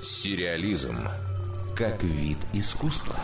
Сериализм как вид искусства.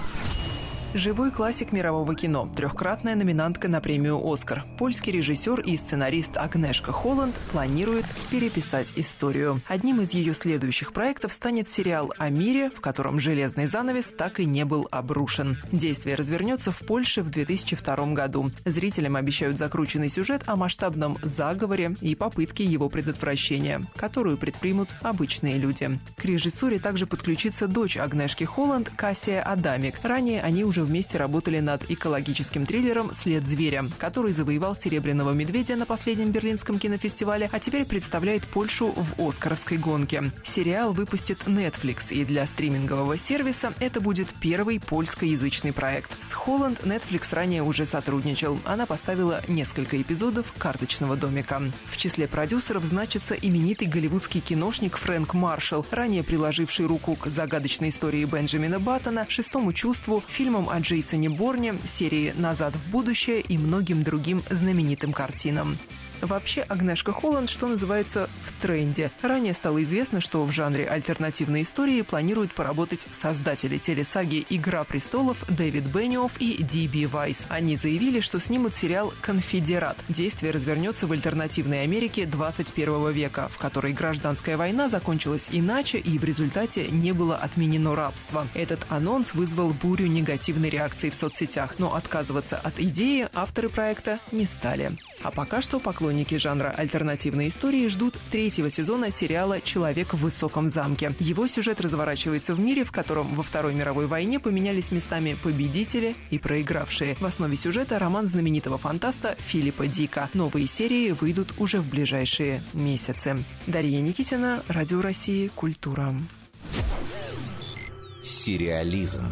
Живой классик мирового кино, трехкратная номинантка на премию «Оскар». Польский режиссер и сценарист Агнешка Холланд планирует переписать историю. Одним из ее следующих проектов станет сериал о мире, в котором железный занавес так и не был обрушен. Действие развернется в Польше в 2002 году. Зрителям обещают закрученный сюжет о масштабном заговоре и попытке его предотвращения, которую предпримут обычные люди. К режиссуре также подключится дочь Агнешки Холланд Кассия Адамик. Ранее они уже уже вместе работали над экологическим триллером «След зверя», который завоевал «Серебряного медведя» на последнем Берлинском кинофестивале, а теперь представляет Польшу в «Оскаровской гонке». Сериал выпустит Netflix, и для стримингового сервиса это будет первый польскоязычный проект. С Холланд Netflix ранее уже сотрудничал. Она поставила несколько эпизодов «Карточного домика». В числе продюсеров значится именитый голливудский киношник Фрэнк Маршалл, ранее приложивший руку к загадочной истории Бенджамина Баттона, «Шестому чувству», фильмам о Джейсоне Борне, серии «Назад в будущее» и многим другим знаменитым картинам. Вообще, Агнешка Холланд, что называется, в тренде. Ранее стало известно, что в жанре альтернативной истории планируют поработать создатели телесаги «Игра престолов» Дэвид Бенниофф и Ди Вайс. Они заявили, что снимут сериал «Конфедерат». Действие развернется в альтернативной Америке 21 века, в которой гражданская война закончилась иначе и в результате не было отменено рабство. Этот анонс вызвал бурю негативной реакции в соцсетях, но отказываться от идеи авторы проекта не стали. А пока что поклонники жанра альтернативной истории ждут третьего сезона сериала «Человек в высоком замке». Его сюжет разворачивается в мире, в котором во Второй мировой войне поменялись местами победители и проигравшие. В основе сюжета роман знаменитого фантаста Филиппа Дика. Новые серии выйдут уже в ближайшие месяцы. Дарья Никитина, Радио России, Культура. Сериализм